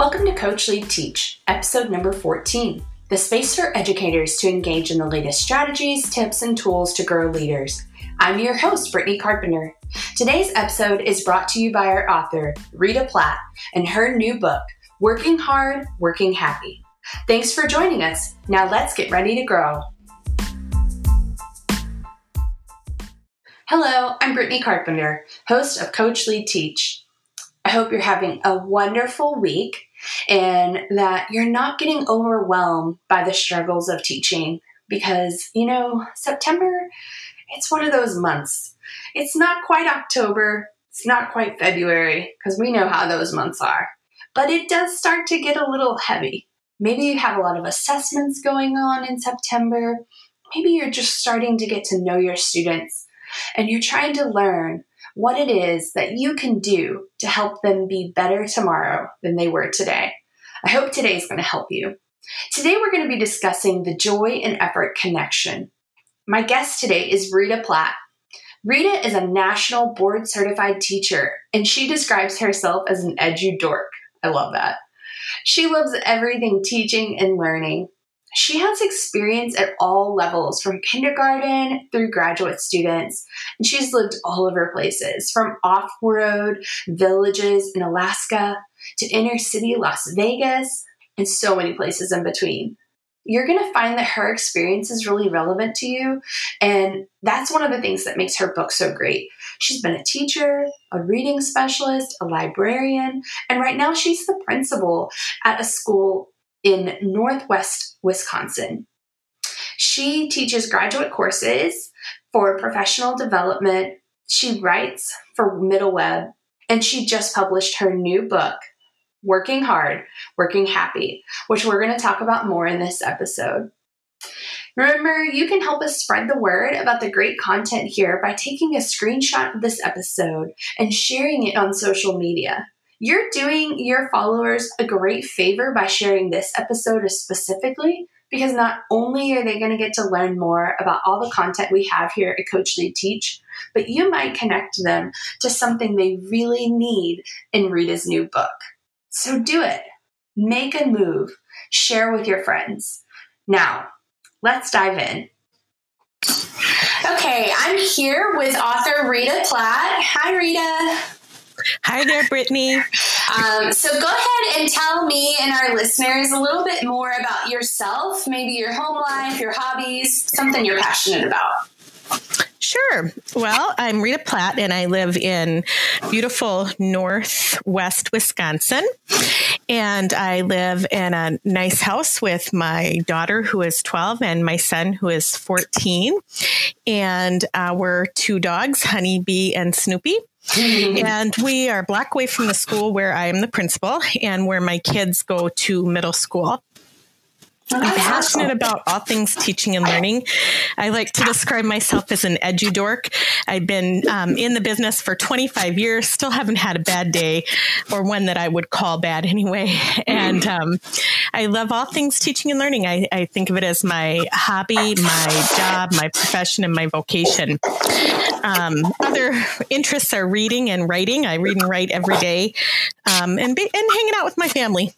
Welcome to Coach Lead Teach, episode number 14, the space for educators to engage in the latest strategies, tips, and tools to grow leaders. I'm your host, Brittany Carpenter. Today's episode is brought to you by our author, Rita Platt, and her new book, Working Hard, Working Happy. Thanks for joining us. Now let's get ready to grow. Hello, I'm Brittany Carpenter, host of Coach Lead Teach. I hope you're having a wonderful week and that you're not getting overwhelmed by the struggles of teaching because, you know, September, it's one of those months. It's not quite October, it's not quite February because we know how those months are, but it does start to get a little heavy. Maybe you have a lot of assessments going on in September. Maybe you're just starting to get to know your students and you're trying to learn what it is that you can do to help them be better tomorrow than they were today. I hope today is going to help you. Today, we're going to be discussing the joy and effort connection. My guest today is Rita Platt. Rita is a national board certified teacher, and she describes herself as an edu dork. I love that. She loves everything teaching and learning. She has experience at all levels, from kindergarten through graduate students, and she's lived all over places from off road villages in Alaska to inner city Las Vegas and so many places in between. You're going to find that her experience is really relevant to you. And that's one of the things that makes her book so great. She's been a teacher, a reading specialist, a librarian, and right now she's the principal at a school in Northwest Wisconsin. She teaches graduate courses for professional development. She writes for Middleweb, and she just published her new book, Working Hard, Working Happy, which we're going to talk about more in this episode. Remember, you can help us spread the word about the great content here by taking a screenshot of this episode and sharing it on social media. You're doing your followers a great favor by sharing this episode specifically because not only are they going to get to learn more about all the content we have here at Coach Lead Teach, but you might connect them to something they really need in Rita's new book. So do it. Make a move. Share with your friends. Now, let's dive in. Okay, I'm here with author Rita Platt. Hi, Rita. Hi there, Brittany. Um, so go ahead and tell me and our listeners a little bit more about yourself, maybe your home life, your hobbies, something you're passionate about. Sure. Well, I'm Rita Platt and I live in beautiful northwest Wisconsin. And I live in a nice house with my daughter, who is 12, and my son, who is 14, and our two dogs, Honeybee and Snoopy. and we are block away from the school where I am the principal and where my kids go to middle school. I'm passionate about all things teaching and learning. I like to describe myself as an edu dork. I've been um, in the business for 25 years, still haven't had a bad day or one that I would call bad anyway. And um, I love all things teaching and learning. I, I, think of it as my hobby, my job, my profession, and my vocation. Um, other interests are reading and writing. I read and write every day um, and, be, and hanging out with my family.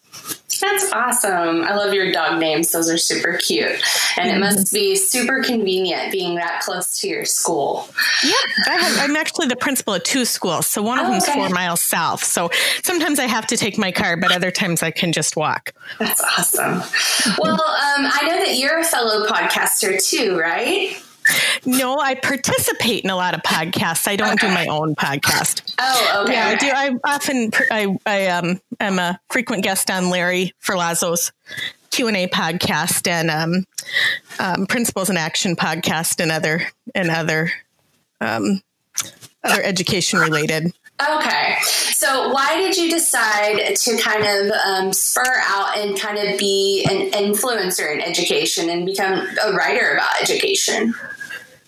That's awesome. I love your dog names. Those are super cute. And it must be super convenient being that close to your school. Yeah, I am actually the principal at two schools. So one of oh, them's okay. four miles south. So sometimes I have to take my car, but other times I can just walk. That's awesome. Well, um, I know that you're a fellow podcaster too, right? No, I participate in a lot of podcasts. I don't okay. do my own podcast. Oh, okay. Yeah, I do. I often I I um am a frequent guest on Larry Ferlazzo's Q and A podcast and um, um, Principles in Action podcast and other and other um, other education related. Okay. So, why did you decide to kind of um, spur out and kind of be an influencer in education and become a writer about education?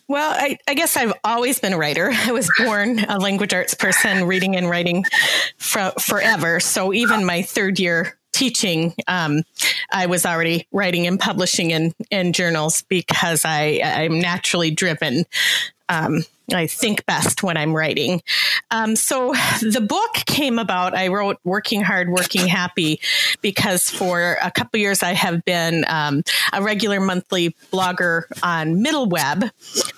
Well, I, I, guess I've always been a writer. I was born a language arts person, reading and writing for, forever. So even my third year teaching, um, I was already writing and publishing in, in journals because I, I'm naturally driven um, I think best when I'm writing. Um, so the book came about. I wrote "Working Hard, Working Happy" because for a couple years I have been um, a regular monthly blogger on MiddleWeb,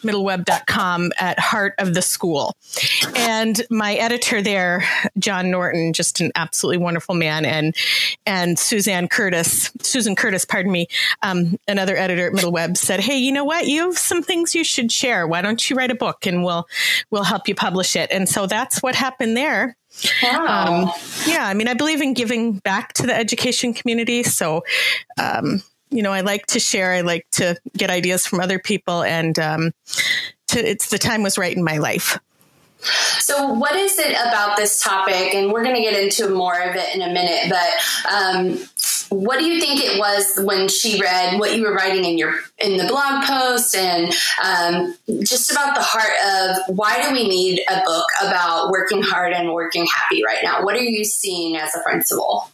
middleweb.com at Heart of the School, and my editor there, John Norton, just an absolutely wonderful man, and and Suzanne Curtis, Susan Curtis, pardon me, um, another editor at MiddleWeb, said, "Hey, you know what? You have some things you should share. Why don't you write a book?" And and we'll we'll help you publish it. And so that's what happened there. Wow. Um, yeah, I mean, I believe in giving back to the education community. So, um, you know, I like to share. I like to get ideas from other people, and um, to, it's the time was right in my life. So, what is it about this topic? And we're going to get into more of it in a minute, but um, what do you think it was when she read what you were writing in your in the blog post and um, just about the heart of why do we need a book about working hard and working happy right now? What are you seeing as a principal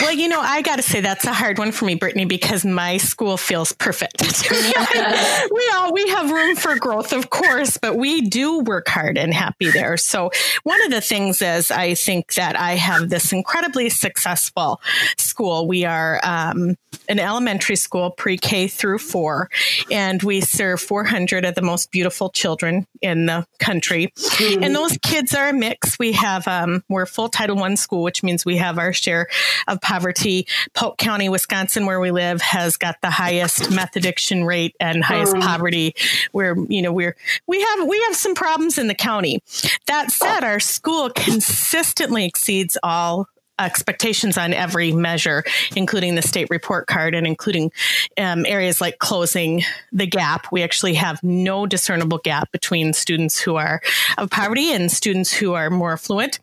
well, you know, I got to say that's a hard one for me, Brittany, because my school feels perfect. we all we have room for growth, of course, but we do work hard and happy there. So one of the things is I think that I have this incredibly successful school. We are um, an elementary school, pre-K through four, and we serve 400 of the most beautiful children in the country. Mm-hmm. And those kids are a mix. We have um, we're full Title One school, which means we have our share of poverty. Polk County, Wisconsin, where we live, has got the highest meth addiction rate and highest mm. poverty. Where you know we're we have we have some problems in the county. That said, our school consistently exceeds all expectations on every measure, including the state report card and including um, areas like closing the gap. We actually have no discernible gap between students who are of poverty and students who are more affluent.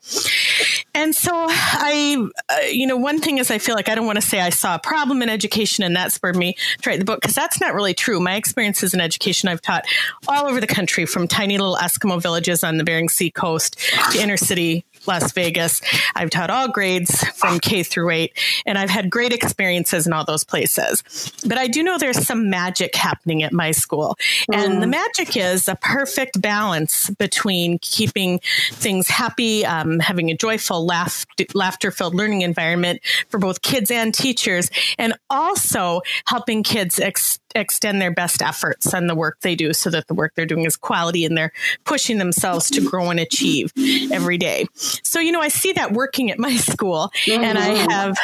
And so I, uh, you know, one thing is I feel like I don't want to say I saw a problem in education and that spurred me to write the book because that's not really true. My experiences in education I've taught all over the country from tiny little Eskimo villages on the Bering Sea coast to inner city Las Vegas. I've taught all grades from K through eight, and I've had great experiences in all those places. But I do know there's some magic happening at my school. And the mm. magic is a perfect balance between keeping things happy, um, having a joyful, laugh, laughter filled learning environment for both kids and teachers, and also helping kids ex- extend their best efforts on the work they do so that the work they're doing is quality and they're pushing themselves to grow and achieve every day. So, you know, I see that working at my school mm-hmm. and I mm-hmm. have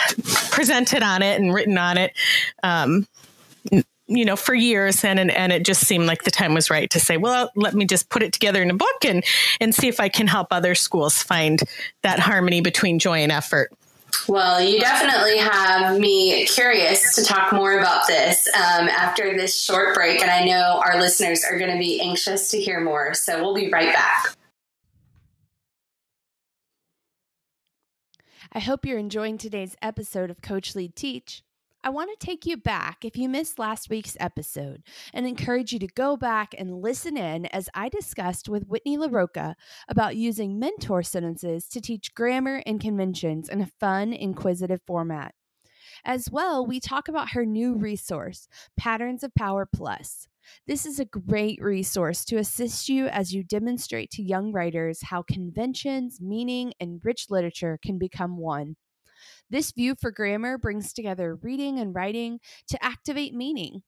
presented on it and written on it. Um, you know, for years, and, and and it just seemed like the time was right to say, well, let me just put it together in a book and and see if I can help other schools find that harmony between joy and effort. Well, you definitely have me curious to talk more about this um, after this short break, and I know our listeners are going to be anxious to hear more. So we'll be right back. I hope you're enjoying today's episode of Coach Lead Teach. I want to take you back if you missed last week's episode and encourage you to go back and listen in as I discussed with Whitney LaRocca about using mentor sentences to teach grammar and conventions in a fun, inquisitive format. As well, we talk about her new resource, Patterns of Power Plus. This is a great resource to assist you as you demonstrate to young writers how conventions, meaning, and rich literature can become one. This view for grammar brings together reading and writing to activate meaning.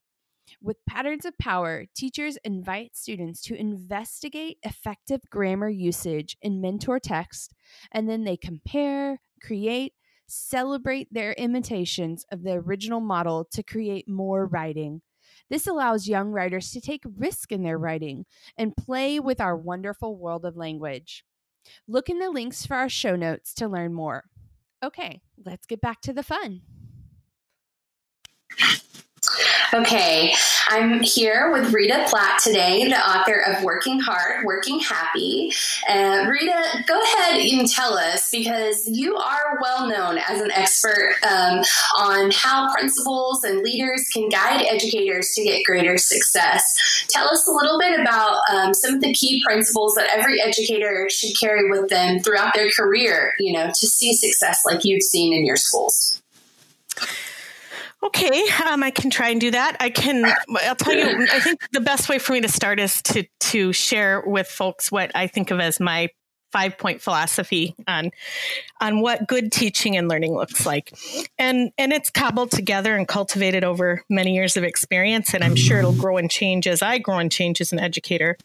With Patterns of Power, teachers invite students to investigate effective grammar usage in mentor text, and then they compare, create, celebrate their imitations of the original model to create more writing. This allows young writers to take risk in their writing and play with our wonderful world of language. Look in the links for our show notes to learn more. Okay, let's get back to the fun. Okay, I'm here with Rita Platt today, the author of Working Hard, Working Happy. Uh, Rita, go ahead and tell us because you are well known as an expert um, on how principals and leaders can guide educators to get greater success. Tell us a little bit about um, some of the key principles that every educator should carry with them throughout their career, you know, to see success like you've seen in your schools. Okay, um, I can try and do that. I can. I'll tell you. I think the best way for me to start is to to share with folks what I think of as my five point philosophy on on what good teaching and learning looks like and and it's cobbled together and cultivated over many years of experience and i'm sure it'll grow and change as i grow and change as an educator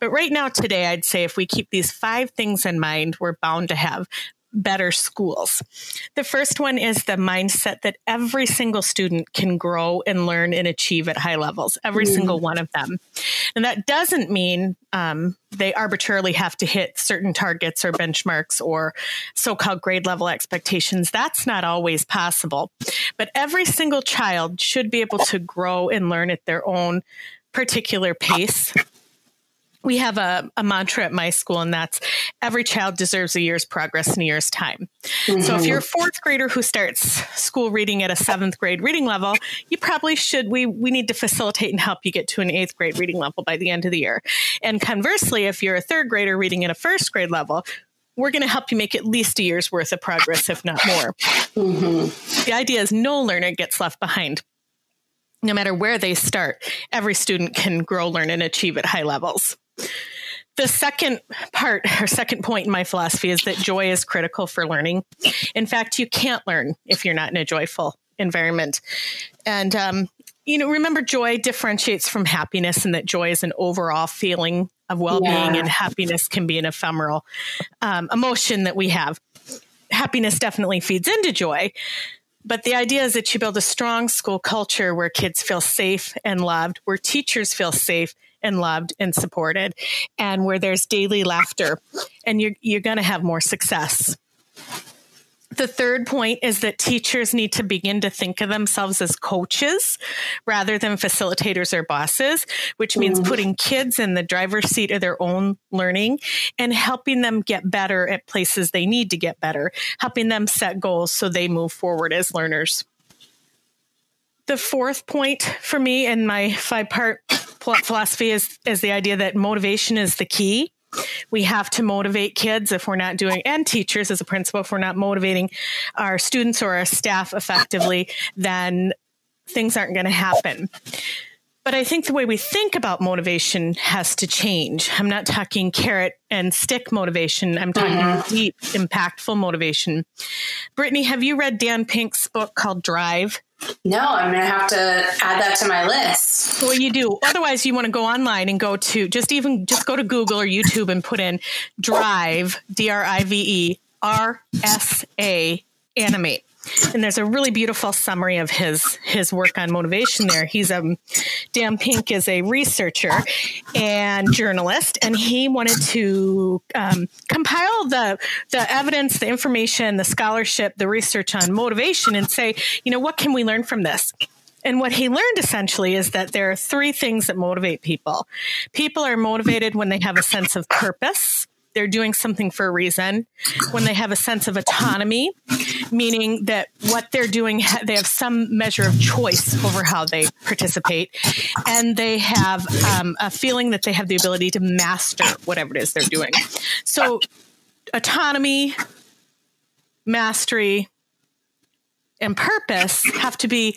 but right now today i'd say if we keep these five things in mind we're bound to have better schools. The first one is the mindset that every single student can grow and learn and achieve at high levels, every mm. single one of them. And that doesn't mean um, they arbitrarily have to hit certain targets or benchmarks or so called grade level expectations. That's not always possible. But every single child should be able to grow and learn at their own particular pace we have a, a, mantra at my school, and that's every child deserves a year's progress in a year's time. Mm-hmm. So, if you're a fourth grader who starts school reading at a seventh grade reading level, you probably should. We we need to facilitate and help you get to an eighth grade reading level by the end of the year. And conversely, if you're a third grader reading at a first grade level, we're going to help you make at least a year's worth of progress, if not more. Mm-hmm. The idea is no learner gets left behind no matter where they start, every student can grow, learn, and achieve at high levels. The second part or second point in my philosophy is that joy is critical for learning. In fact, you can't learn if you're not in a joyful environment. And, um, you know, remember joy differentiates from happiness and that joy is an overall feeling of well being, yeah. and happiness can be an ephemeral um, emotion that we have. Happiness definitely feeds into joy. But the idea is that you build a strong school culture where kids feel safe and loved, where teachers feel safe and loved and supported and where there's daily laughter and you're you're going to have more success. The third point is that teachers need to begin to think of themselves as coaches rather than facilitators or bosses, which means mm. putting kids in the driver's seat of their own learning and helping them get better at places they need to get better, helping them set goals so they move forward as learners. The fourth point for me in my five part philosophy is, is the idea that motivation is the key. We have to motivate kids if we're not doing, and teachers as a principal, if we're not motivating our students or our staff effectively, then things aren't going to happen. But I think the way we think about motivation has to change. I'm not talking carrot and stick motivation. I'm talking mm-hmm. deep, impactful motivation. Brittany, have you read Dan Pink's book called Drive? No, I'm going to have to add that to my list. Well, you do. Otherwise, you want to go online and go to just even just go to Google or YouTube and put in Drive, D R I V E R S A, animate and there's a really beautiful summary of his his work on motivation there. He's a dan pink is a researcher and journalist and he wanted to um, compile the the evidence the information the scholarship the research on motivation and say you know what can we learn from this? And what he learned essentially is that there are three things that motivate people. People are motivated when they have a sense of purpose they're doing something for a reason, when they have a sense of autonomy, meaning that what they're doing, they have some measure of choice over how they participate, and they have um, a feeling that they have the ability to master whatever it is they're doing. So, autonomy, mastery, and purpose have to be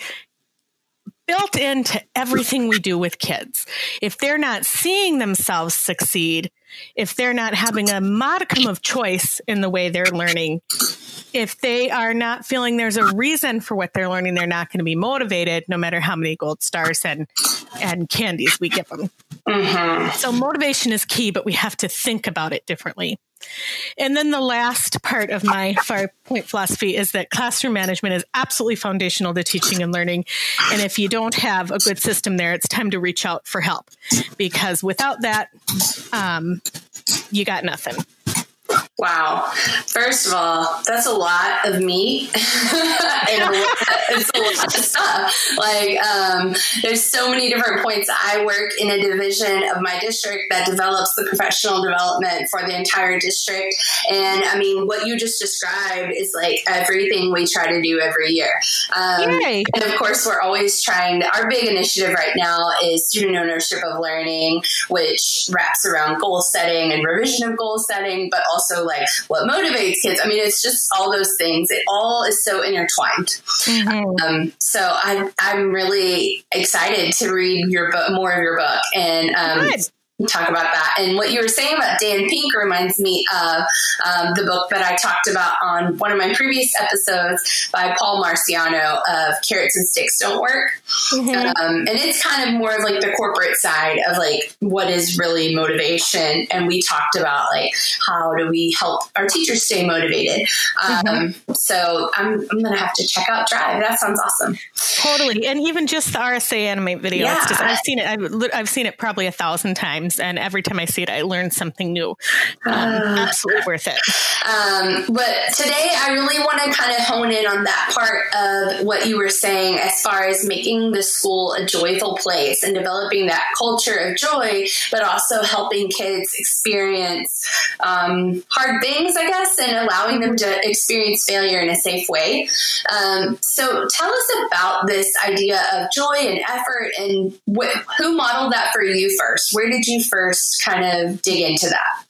built into everything we do with kids. If they're not seeing themselves succeed, if they're not having a modicum of choice in the way they're learning, if they are not feeling there's a reason for what they're learning, they're not going to be motivated no matter how many gold stars and, and candies we give them. Mm-hmm. So motivation is key, but we have to think about it differently. And then the last part of my five point philosophy is that classroom management is absolutely foundational to teaching and learning. And if you don't have a good system there, it's time to reach out for help because without that, um, you got nothing. Wow. First of all, that's a lot of meat. it's a lot of stuff. Like, um, there's so many different points. I work in a division of my district that develops the professional development for the entire district. And I mean, what you just described is like everything we try to do every year. Um. And of course, we're always trying, to, our big initiative right now is student ownership of learning, which wraps around goal setting and revision of goal setting, but also like what motivates kids. I mean, it's just all those things. It all is so intertwined. Mm-hmm. Um, so I'm I'm really excited to read your book, more of your book, and um, talk about that. And what you were saying about Dan Pink reminds me of um, the book that I talked about on one of my previous episodes by Paul Marciano of Carrots and Sticks Don't Work. Mm-hmm. Um, and it's kind of more of like the corporate side of like what is really motivation. And we talked about like how do we help our teachers stay motivated. Um, mm-hmm. So I'm, I'm going to have to check out Drive. That sounds awesome. Totally. And even just the RSA animate video. Yeah. Just, I've seen it. I've, I've seen it probably a thousand times times, and every time I see it, I learn something new. Um, uh, absolutely worth it. Um, but today, I really want to kind of hone in on that part of what you were saying as far as making the school a joyful place and developing that culture of joy, but also helping kids experience um, hard things, I guess, and allowing them to experience failure in a safe way. Um, so, tell us about this idea of joy and effort, and wh- who modeled that for you first. Where did you you first kind of dig into that?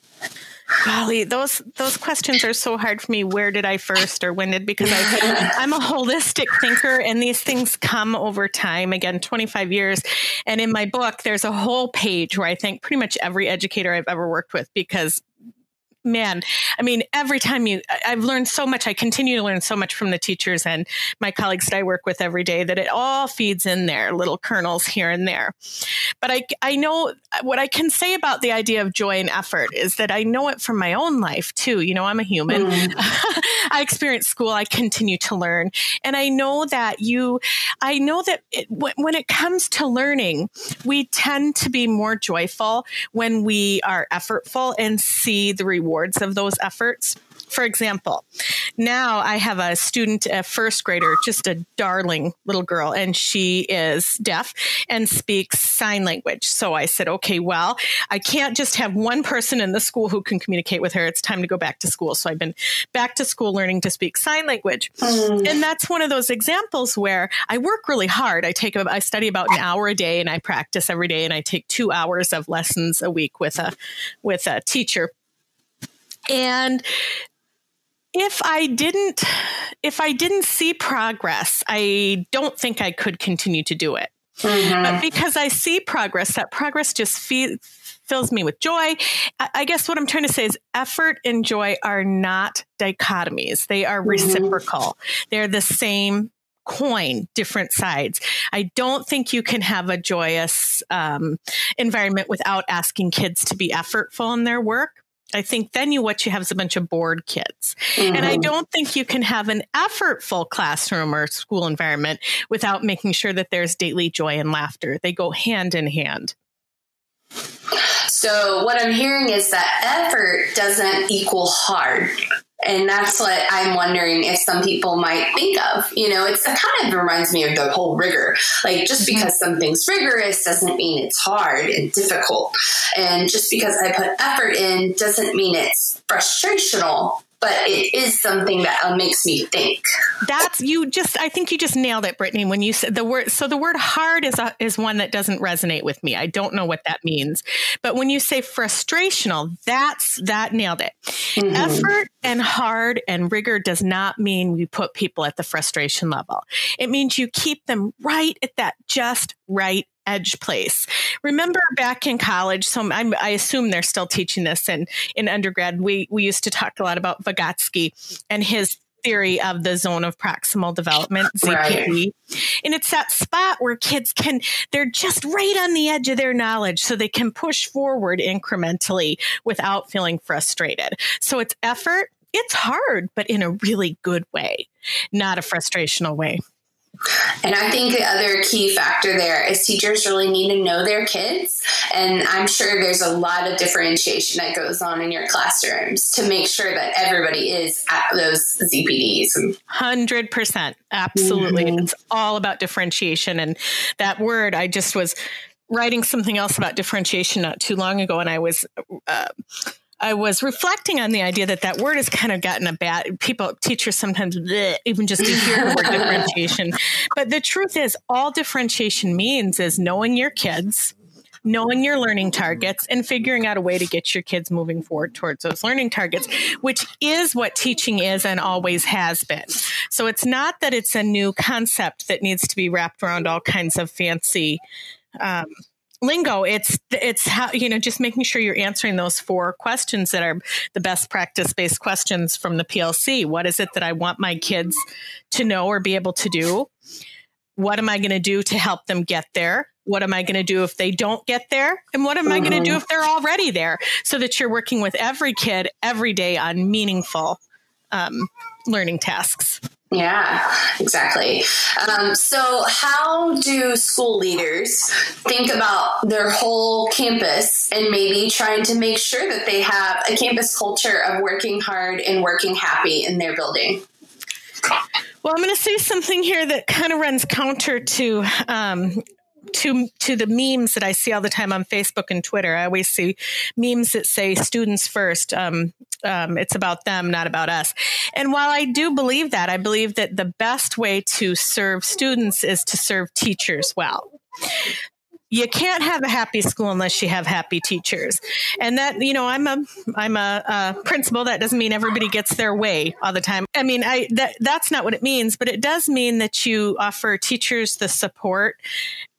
Golly, those those questions are so hard for me. Where did I first, or when did? Because I, I'm a holistic thinker, and these things come over time. Again, 25 years, and in my book, there's a whole page where I thank pretty much every educator I've ever worked with because man, I mean, every time you, I've learned so much. I continue to learn so much from the teachers and my colleagues that I work with every day that it all feeds in there, little kernels here and there. But I, I know what I can say about the idea of joy and effort is that I know it from my own life too. You know, I'm a human. Mm. I experience school. I continue to learn. And I know that you, I know that it, when it comes to learning, we tend to be more joyful when we are effortful and see the reward rewards of those efforts. For example, now I have a student, a first grader, just a darling little girl, and she is deaf and speaks sign language. So I said, okay, well, I can't just have one person in the school who can communicate with her. It's time to go back to school. So I've been back to school learning to speak sign language. Mm. And that's one of those examples where I work really hard. I take, I study about an hour a day and I practice every day and I take two hours of lessons a week with a, with a teacher and if I didn't if I didn't see progress, I don't think I could continue to do it. Mm-hmm. But because I see progress, that progress just fe- fills me with joy. I-, I guess what I'm trying to say is effort and joy are not dichotomies. They are mm-hmm. reciprocal. They're the same coin, different sides. I don't think you can have a joyous um, environment without asking kids to be effortful in their work. I think then you what you have is a bunch of bored kids. Mm-hmm. And I mm-hmm. don't think you can have an effortful classroom or school environment without making sure that there's daily joy and laughter. They go hand in hand. So what I'm hearing is that effort doesn't equal hard. And that's what I'm wondering if some people might think of. You know, it's it kind of reminds me of the whole rigor. Like just mm-hmm. because something's rigorous doesn't mean it's hard and difficult. And just because I put effort in doesn't mean it's frustrational but it is something that uh, makes me think. That's you just I think you just nailed it Brittany when you said the word so the word hard is a, is one that doesn't resonate with me. I don't know what that means. But when you say frustrational, that's that nailed it. Mm-hmm. Effort and hard and rigor does not mean we put people at the frustration level. It means you keep them right at that just right edge place. Remember back in college, so I'm, i assume they're still teaching this in, in undergrad. We, we used to talk a lot about Vygotsky and his theory of the zone of proximal development, ZPD. Right. And it's that spot where kids can, they're just right on the edge of their knowledge so they can push forward incrementally without feeling frustrated. So it's effort. It's hard, but in a really good way, not a frustrational way. And I think the other key factor there is teachers really need to know their kids. And I'm sure there's a lot of differentiation that goes on in your classrooms to make sure that everybody is at those ZPDs. 100%. Absolutely. Mm-hmm. It's all about differentiation. And that word, I just was writing something else about differentiation not too long ago. And I was, uh, I was reflecting on the idea that that word has kind of gotten a bad people teachers sometimes bleh, even just to hear the word differentiation. But the truth is, all differentiation means is knowing your kids, knowing your learning targets and figuring out a way to get your kids moving forward towards those learning targets, which is what teaching is and always has been. So it's not that it's a new concept that needs to be wrapped around all kinds of fancy um, lingo it's it's how you know just making sure you're answering those four questions that are the best practice based questions from the plc what is it that i want my kids to know or be able to do? What am i going to do to help them get there? What am i going to do if they don't get there? And what am mm-hmm. i going to do if they're already there? So that you're working with every kid every day on meaningful um, learning tasks yeah, exactly. Um, so, how do school leaders think about their whole campus and maybe trying to make sure that they have a campus culture of working hard and working happy in their building? Well, I'm going to say something here that kind of runs counter to um, to to the memes that I see all the time on Facebook and Twitter. I always see memes that say "students first. Um, um, it's about them, not about us. And while I do believe that, I believe that the best way to serve students is to serve teachers well you can't have a happy school unless you have happy teachers and that you know i'm a i'm a, a, principal that doesn't mean everybody gets their way all the time i mean i that that's not what it means but it does mean that you offer teachers the support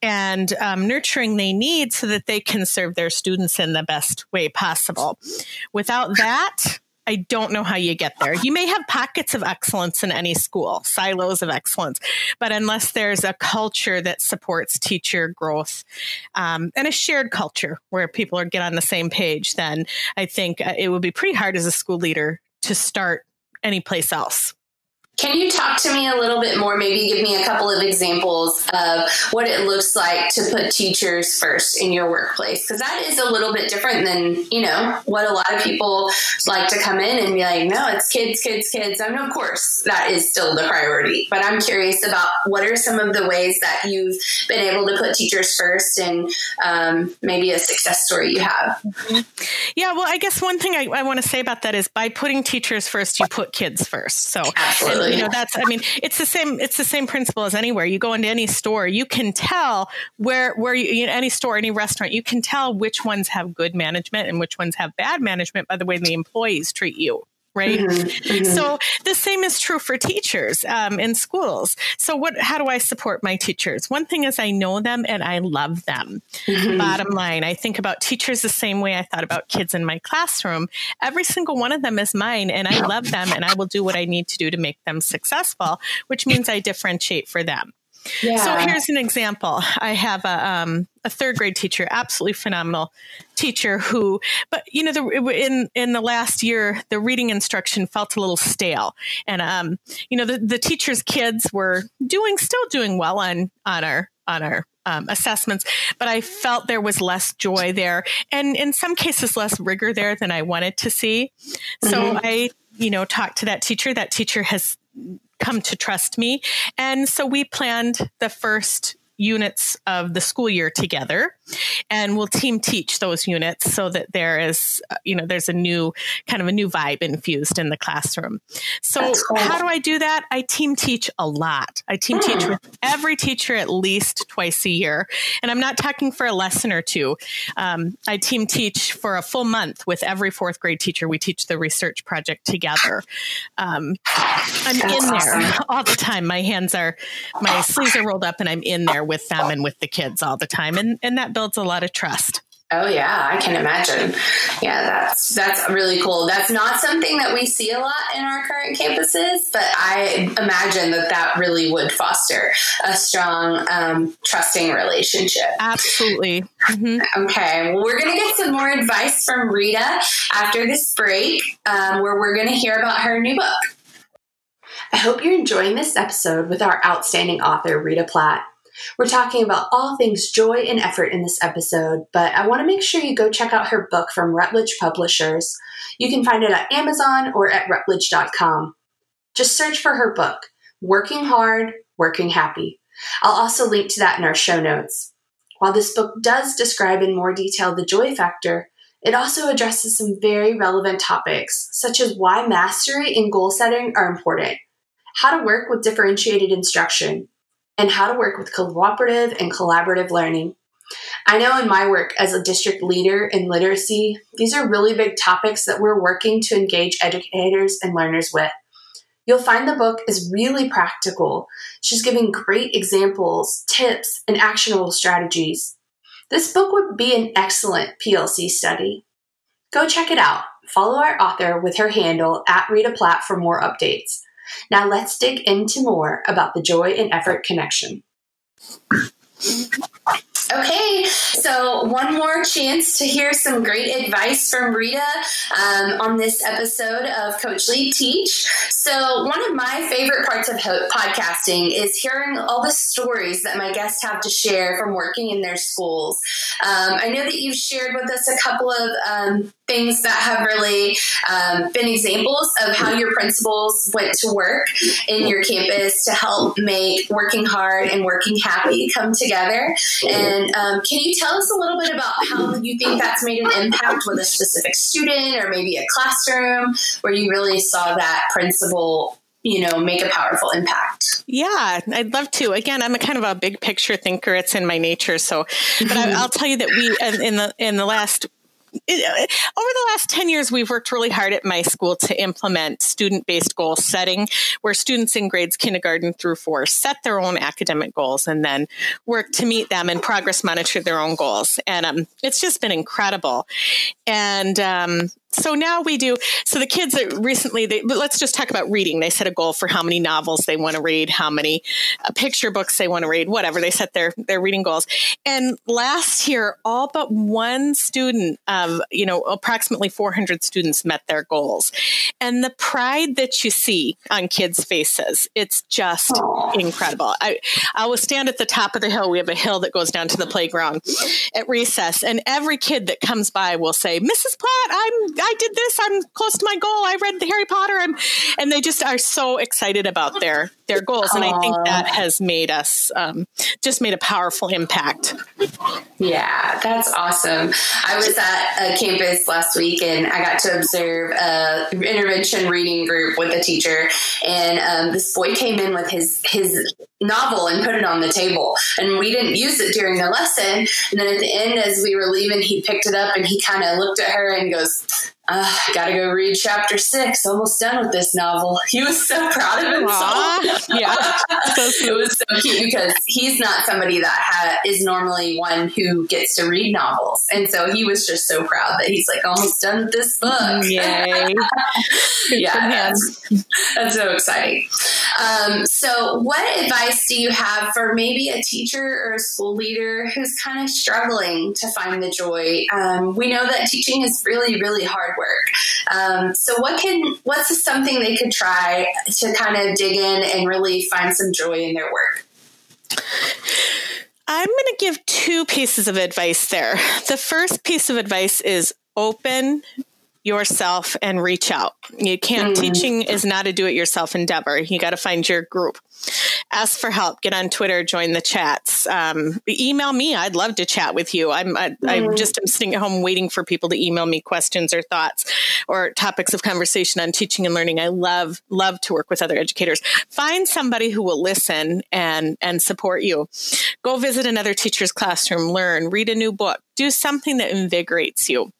and um, nurturing they need so that they can serve their students in the best way possible without that I don't know how you get there. You may have pockets of excellence in any school, silos of excellence, but unless there's a culture that supports teacher growth um, and a shared culture where people are get on the same page, then I think uh, it would be pretty hard as a school leader to start any place else. Can you talk to me a little bit more? Maybe give me a couple of examples of what it looks like to put teachers first in your workplace. Because that is a little bit different than, you know, what a lot of people like to come in and be like, no, it's kids, kids, kids. I mean, of course, that is still the priority. But I'm curious about what are some of the ways that you've been able to put teachers first and um, maybe a success story you have. Mm-hmm. Yeah, well, I guess one thing I, I want to say about that is by putting teachers first, you put kids first. So, Absolutely you know that's i mean it's the same it's the same principle as anywhere. You go into any store you can tell where where you, know, any store any restaurant you can tell which ones have good management and which ones have bad management by the way the employees treat you right? Mm-hmm, mm-hmm. So the same is true for teachers um, in schools. So what? How do I support my teachers? One thing is I know them and I love them. Mm-hmm. Bottom line, I think about teachers the same way I thought about kids in my classroom. Every single one of them is mine, and I love them, and I will do what I need to do to make them successful, which means I differentiate for them. Yeah. So here's an example. I have a, um, a third grade teacher, absolutely phenomenal teacher who, but you know, the, in in the last year, the reading instruction felt a little stale, and um, you know, the, the teacher's kids were doing still doing well on on our on our um, assessments, but I felt there was less joy there, and in some cases, less rigor there than I wanted to see. So mm-hmm. I, you know, talked to that teacher. That teacher has come to trust me. And so we planned the first units of the school year together and we'll team teach those units so that there is uh, you know there's a new kind of a new vibe infused in the classroom. So cool. how do i do that? I team teach a lot. I team teach hmm. with every teacher at least twice a year. And i'm not talking for a lesson or two. Um, i team teach for a full month with every fourth grade teacher. We teach the research project together. Um, i'm That's in there all the time. My hands are my sleeves are rolled up and i'm in there with them and with the kids all the time and and that builds a lot of trust. Oh yeah, I can imagine. Yeah, that's that's really cool. That's not something that we see a lot in our current campuses, but I imagine that that really would foster a strong, um, trusting relationship. Absolutely. Mm-hmm. Okay, well, we're going to get some more advice from Rita after this break, um, where we're going to hear about her new book. I hope you're enjoying this episode with our outstanding author, Rita Platt. We're talking about all things joy and effort in this episode, but I want to make sure you go check out her book from Routledge Publishers. You can find it at Amazon or at routledge.com. Just search for her book, Working Hard, Working Happy. I'll also link to that in our show notes. While this book does describe in more detail the joy factor, it also addresses some very relevant topics, such as why mastery and goal setting are important, how to work with differentiated instruction, and how to work with cooperative and collaborative learning. I know in my work as a district leader in literacy, these are really big topics that we're working to engage educators and learners with. You'll find the book is really practical. She's giving great examples, tips, and actionable strategies. This book would be an excellent PLC study. Go check it out. Follow our author with her handle at Rita Platt for more updates. Now let's dig into more about the joy and effort connection. Okay, so one more chance to hear some great advice from Rita um, on this episode of Coach Lead Teach. So, one of my favorite parts of podcasting is hearing all the stories that my guests have to share from working in their schools. Um, I know that you've shared with us a couple of um, things that have really um, been examples of how your principals went to work in your campus to help make working hard and working happy come together. And um, can you tell us a little bit about how you think that's made an impact with a specific student or maybe a classroom where you really saw that principal you know make a powerful impact yeah i'd love to again i'm a kind of a big picture thinker it's in my nature so but. I, will tell you that we in the in the last uh, over the last 10 years, we've worked really hard at my school to implement student based goal setting, where students in grades kindergarten through four set their own academic goals and then work to meet them and progress monitor their own goals. And um, it's just been incredible. And um, so now we do so the kids are recently they but let's just talk about reading. They set a goal for how many novels they want to read how many uh, picture books they want to read whatever. They set their their reading goals. And last year all but one student of you know approximately 400 students met their goals. And the pride that you see on kids faces it's just incredible. I i will stand at the top of the hill. We have a hill that goes down to the playground at recess and every kid that comes by will say mrs platt i'm I did this. I'm close to my goal. I read the Harry Potter. I'm, and they just are so excited about their their goals. And I think that has made us um, just made a powerful impact. Yeah, that's awesome. I was at a campus last week and I got to observe a intervention reading group with a teacher. And um, this boy came in with his his novel and put it on the table. And we didn't use it during the lesson. And then at the end, as we were leaving, he picked it up and he kind of looked at her and goes, uh, gotta go read chapter six. Almost done with this novel. He was so proud of himself. yeah, so it was so cute because he's not somebody that ha- is normally one who gets to read novels, and so he was just so proud that he's like almost done with this book. Yay! yeah, that's, that's, so exciting. Um, so, what advice do you have for maybe a teacher or a school leader who's kind of struggling to find the joy? Um, we know that teaching is really, really hard work. Um, so what can what's something they could try to kind of dig in and really find some joy in their work? I'm going to give two pieces of advice there. The first piece of advice is open yourself and reach out. You can't, mm. teaching is not a do it yourself endeavor. You got to find your group ask for help. Get on twitter. Join the chats. Um, email me. I'd love to chat with you. I'm I, mm. i'm just i'm sitting at home waiting for people to email me questions or thoughts or topics of conversation on teaching and learning. I love love to work with other educators. Find somebody who will listen and and support you go visit another teacher's classroom learn read a new book do something that invigorates you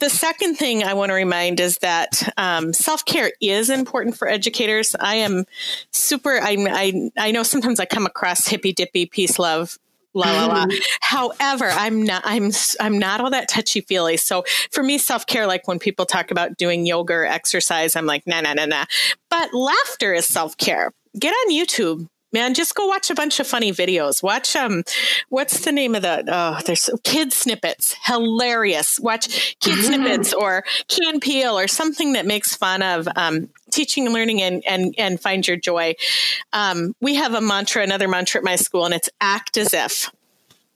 the second thing i want to remind is that um, self-care is important for educators i am super I, I, I know sometimes I come across hippy dippy peace love la la la. Mm-hmm. However, I'm not I'm I'm not all that touchy feely. So for me, self care, like when people talk about doing yoga or exercise, I'm like nah nah nah nah. But laughter is self care. Get on YouTube, man, just go watch a bunch of funny videos. Watch um, what's the name of the? Oh, there's kid snippets, hilarious. Watch kid mm-hmm. snippets or can peel or something that makes fun of um, teaching and learning and and and find your joy. Um, we have a mantra, another mantra at my school, and it's act as if.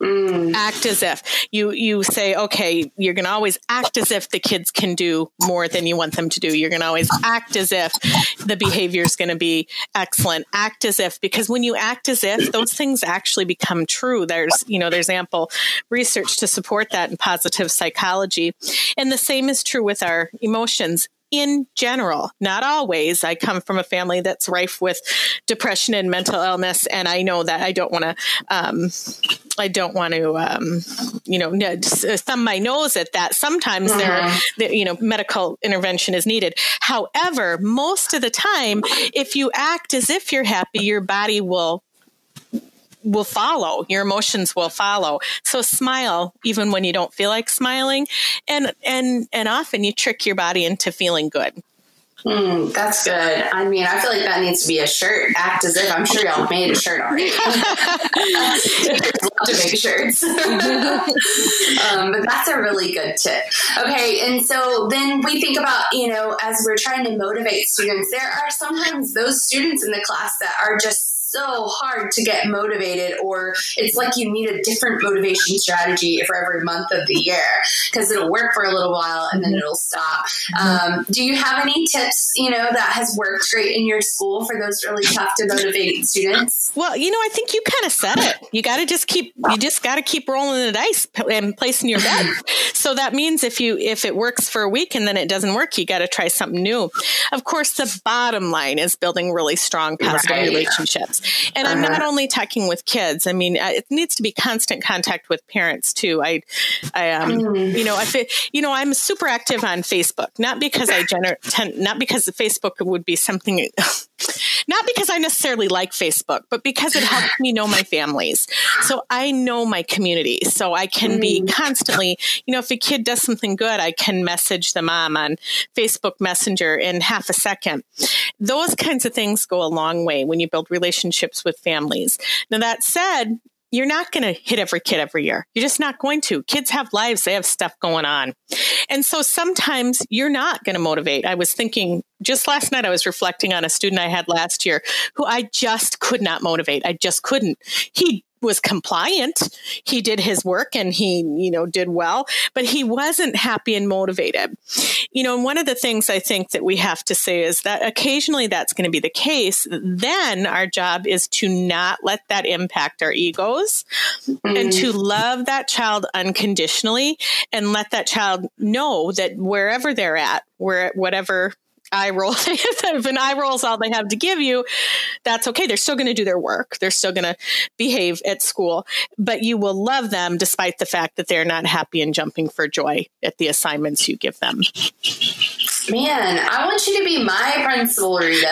Mm. Act as if you you say, okay, you're going to always act as if the kids can do more than you want them to do. You're going to always act as if the behavior is going to be excellent. Act as if because when you act as if, those things actually become true. There's you know there's ample research to support that in positive psychology, and the same is true with our emotions in general, not always. I come from a family that's rife with depression and mental illness, and I know that I don't want to. Um, I don't want to, um, you know, thumb my nose at that. Sometimes mm-hmm. there, you know, medical intervention is needed. However, most of the time, if you act as if you're happy, your body will will follow your emotions will follow so smile even when you don't feel like smiling and and and often you trick your body into feeling good Mm, that's good. I mean, I feel like that needs to be a shirt. Act as if I'm sure y'all made a shirt already. love to make shirts. um, but that's a really good tip. Okay, and so then we think about, you know, as we're trying to motivate students, there are sometimes those students in the class that are just so hard to get motivated, or it's like you need a different motivation strategy for every month of the year because it'll work for a little while and then mm-hmm. it'll stop. Mm-hmm. Um, do you have any tips, you know, that has worked great in your school for those really tough to motivate students? Well, you know, I think you kind of said it. You got to just keep, you just got to keep rolling the dice and placing your bet. so that means if you, if it works for a week and then it doesn't work, you got to try something new. Of course, the bottom line is building really strong positive right. relationships. And uh-huh. I'm not only talking with kids. I mean, it needs to be constant contact with parents too. I, I, um, mm. you know, I, you know, I'm super active on Facebook, not because I generate, not because Facebook would be something, not because I necessarily like Facebook, but because it helps me know my families. So I know my community. So I can mm. be constantly, you know, if a kid does something good, I can message the mom on Facebook Messenger in half a second. Those kinds of things go a long way when you build relationships with families. Now, that said, you're not going to hit every kid every year. You're just not going to. Kids have lives, they have stuff going on. And so sometimes you're not going to motivate. I was thinking just last night, I was reflecting on a student I had last year who I just could not motivate. I just couldn't. He was compliant. He did his work and he, you know, did well, but he wasn't happy and motivated. You know, and one of the things I think that we have to say is that occasionally that's going to be the case. Then our job is to not let that impact our egos mm. and to mm. love that child unconditionally and let that child know that wherever they're at, where whatever eye roll. if an eye roll is all they have to give you, that's okay. They're still going to do their work. They're still going to behave at school, but you will love them despite the fact that they're not happy and jumping for joy at the assignments you give them. Man, I want you to be my principal, Rita.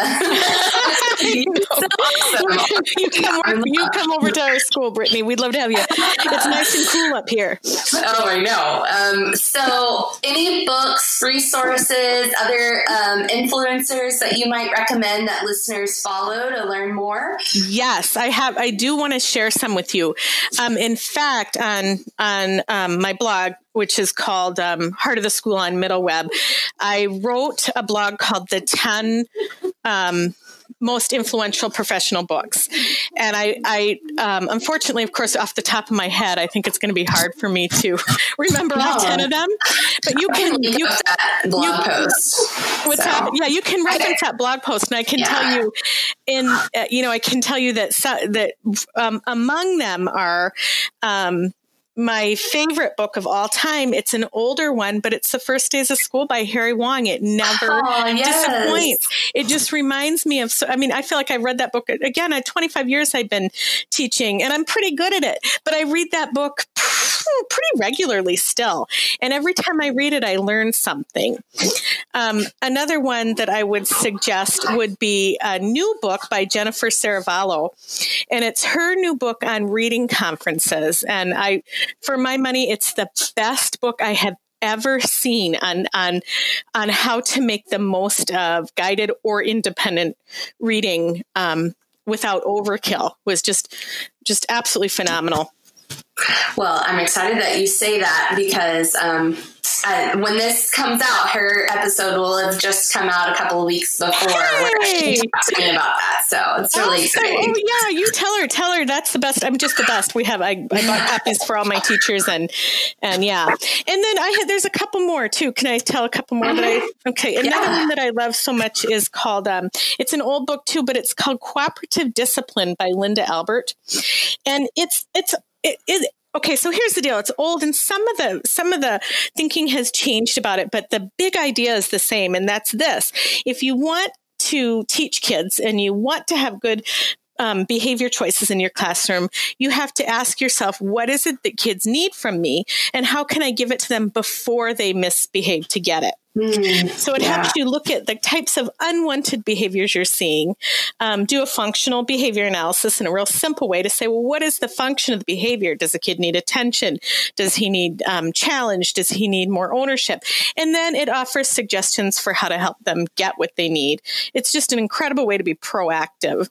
you, awesome. you, come over, you come over to our school, Brittany. We'd love to have you. It's nice and cool up here. Oh, I know. Um, so, any books, resources, other um, influencers that you might recommend that listeners follow to learn more? Yes, I have. I do want to share some with you. Um, in fact, on on um, my blog, which is called um, Heart of the School on Middle Web. I wrote a blog called The 10 um, Most Influential Professional Books. And I, I um, unfortunately, of course, off the top of my head, I think it's going to be hard for me to remember no. all 10 of them. But you can, you, that blog you, post. What's so. that? Yeah, you can reference that blog post. And I can yeah. tell you, in, uh, you know, I can tell you that, that um, among them are, um, my favorite book of all time. It's an older one, but it's The First Days of School by Harry Wong. It never oh, yes. disappoints. It just reminds me of, so, I mean, I feel like I read that book again at 25 years I've been teaching and I'm pretty good at it, but I read that book pretty regularly still. And every time I read it, I learn something. Um, another one that I would suggest would be a new book by Jennifer Serravallo. And it's her new book on reading conferences. And I, for my money, it's the best book I have ever seen on on on how to make the most of guided or independent reading um, without overkill was just just absolutely phenomenal. Well, I'm excited that you say that because um, I, when this comes out, her episode will have just come out a couple of weeks before. Hey! talking about that, so it's really exciting. Oh yeah, you tell her, tell her that's the best. I'm just the best. We have I, I bought copies for all my teachers, and and yeah, and then I had there's a couple more too. Can I tell a couple more mm-hmm. that I? Mm-hmm. Okay, another yeah. one that I love so much is called. Um, it's an old book too, but it's called Cooperative Discipline by Linda Albert, and it's it's it, it, okay, so here's the deal. It's old and some of the some of the thinking has changed about it, but the big idea is the same and that's this. If you want to teach kids and you want to have good um, behavior choices in your classroom, you have to ask yourself, what is it that kids need from me? And how can I give it to them before they misbehave to get it? Mm, so it yeah. helps you look at the types of unwanted behaviors you're seeing, um, do a functional behavior analysis in a real simple way to say, well, what is the function of the behavior? Does a kid need attention? Does he need um, challenge? Does he need more ownership? And then it offers suggestions for how to help them get what they need. It's just an incredible way to be proactive.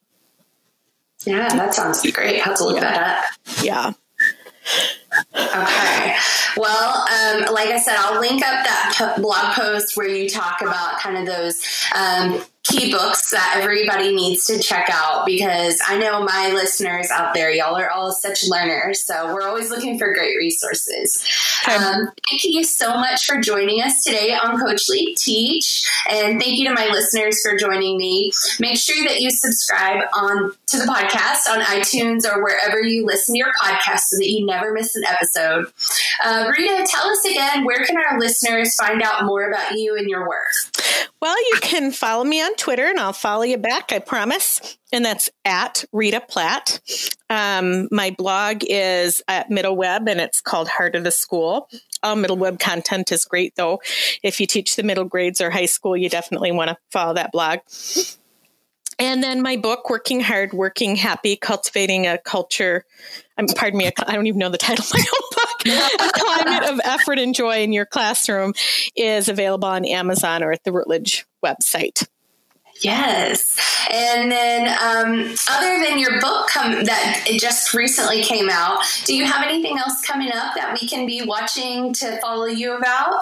Yeah, that sounds great. Have to look yeah. that up. Yeah. Okay. Well, um, like I said, I'll link up that blog post where you talk about kind of those um, key books that everybody needs to check out because I know my listeners out there, y'all are all such learners. So we're always looking for great resources. Um, thank you so much for joining us today on Coach Lead Teach. And thank you to my listeners for joining me. Make sure that you subscribe on to the podcast on iTunes or wherever you listen to your podcast so that you never miss an episode. Uh, Rita, tell us again, where can our listeners find out more about you and your work? Well, you can follow me on Twitter and I'll follow you back, I promise. And that's at Rita Platt. Um, my blog is at Middle Web and it's called Heart of the School. All middle web content is great though. If you teach the middle grades or high school, you definitely want to follow that blog. And then my book, Working Hard, Working Happy, Cultivating a Culture. Um, pardon me, I don't even know the title of my own book. a Climate of Effort and Joy in Your Classroom is available on Amazon or at the Routledge website. Yes. And then, um, other than your book come, that just recently came out, do you have anything else coming up that we can be watching to follow you about?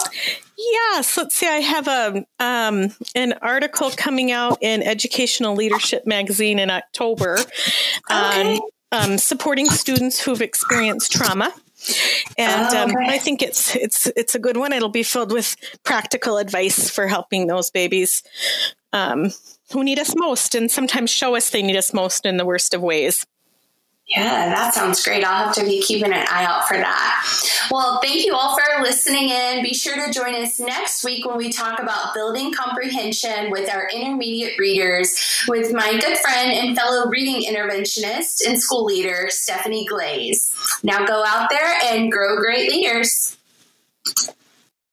Yes, let's see. I have a um, an article coming out in Educational Leadership magazine in October okay. on um, supporting students who've experienced trauma. And oh, okay. um, I think it's it's it's a good one. It'll be filled with practical advice for helping those babies um, who need us most, and sometimes show us they need us most in the worst of ways. Yeah, that sounds great. I'll have to be keeping an eye out for that. Well, thank you all for listening in. Be sure to join us next week when we talk about building comprehension with our intermediate readers with my good friend and fellow reading interventionist and school leader, Stephanie Glaze. Now go out there and grow great leaders.